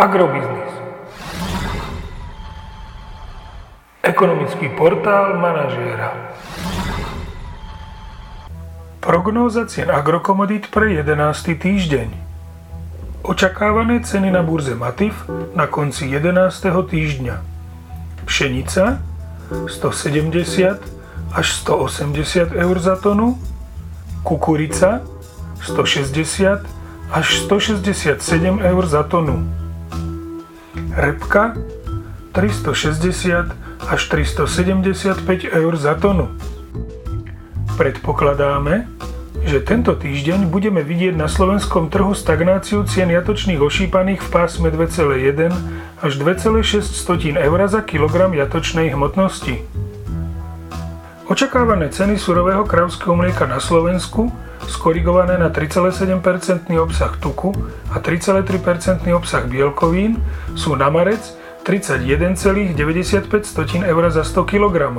Agrobiznis. Ekonomický portál manažéra. Prognóza cien agrokomodít pre 11. týždeň. Očakávané ceny na burze Matif na konci 11. týždňa. Pšenica 170 až 180 eur za tonu, kukurica 160 až 167 eur za tonu, repka 360 až 375 eur za tonu. Predpokladáme, že tento týždeň budeme vidieť na slovenskom trhu stagnáciu cien jatočných ošípaných v pásme 2,1 až 2,6 eur za kilogram jatočnej hmotnosti. Očakávané ceny surového kravského mlieka na Slovensku, skorigované na 3,7% obsah tuku a 3,3% obsah bielkovín, sú na marec 31,95 eur za 100 kg.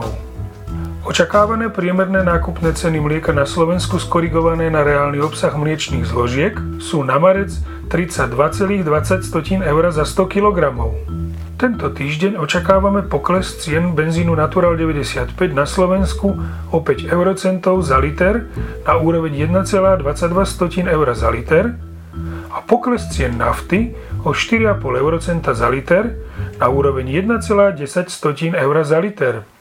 Očakávané priemerné nákupné ceny mlieka na Slovensku skorigované na reálny obsah mliečných zložiek sú na marec 32,20 eur za 100 kg. Tento týždeň očakávame pokles cien benzínu Natural 95 na Slovensku o 5 eurocentov za liter na úroveň 1,22 eur za liter a pokles cien nafty o 4,5 eurocenta za liter na úroveň 1,10 eur za liter.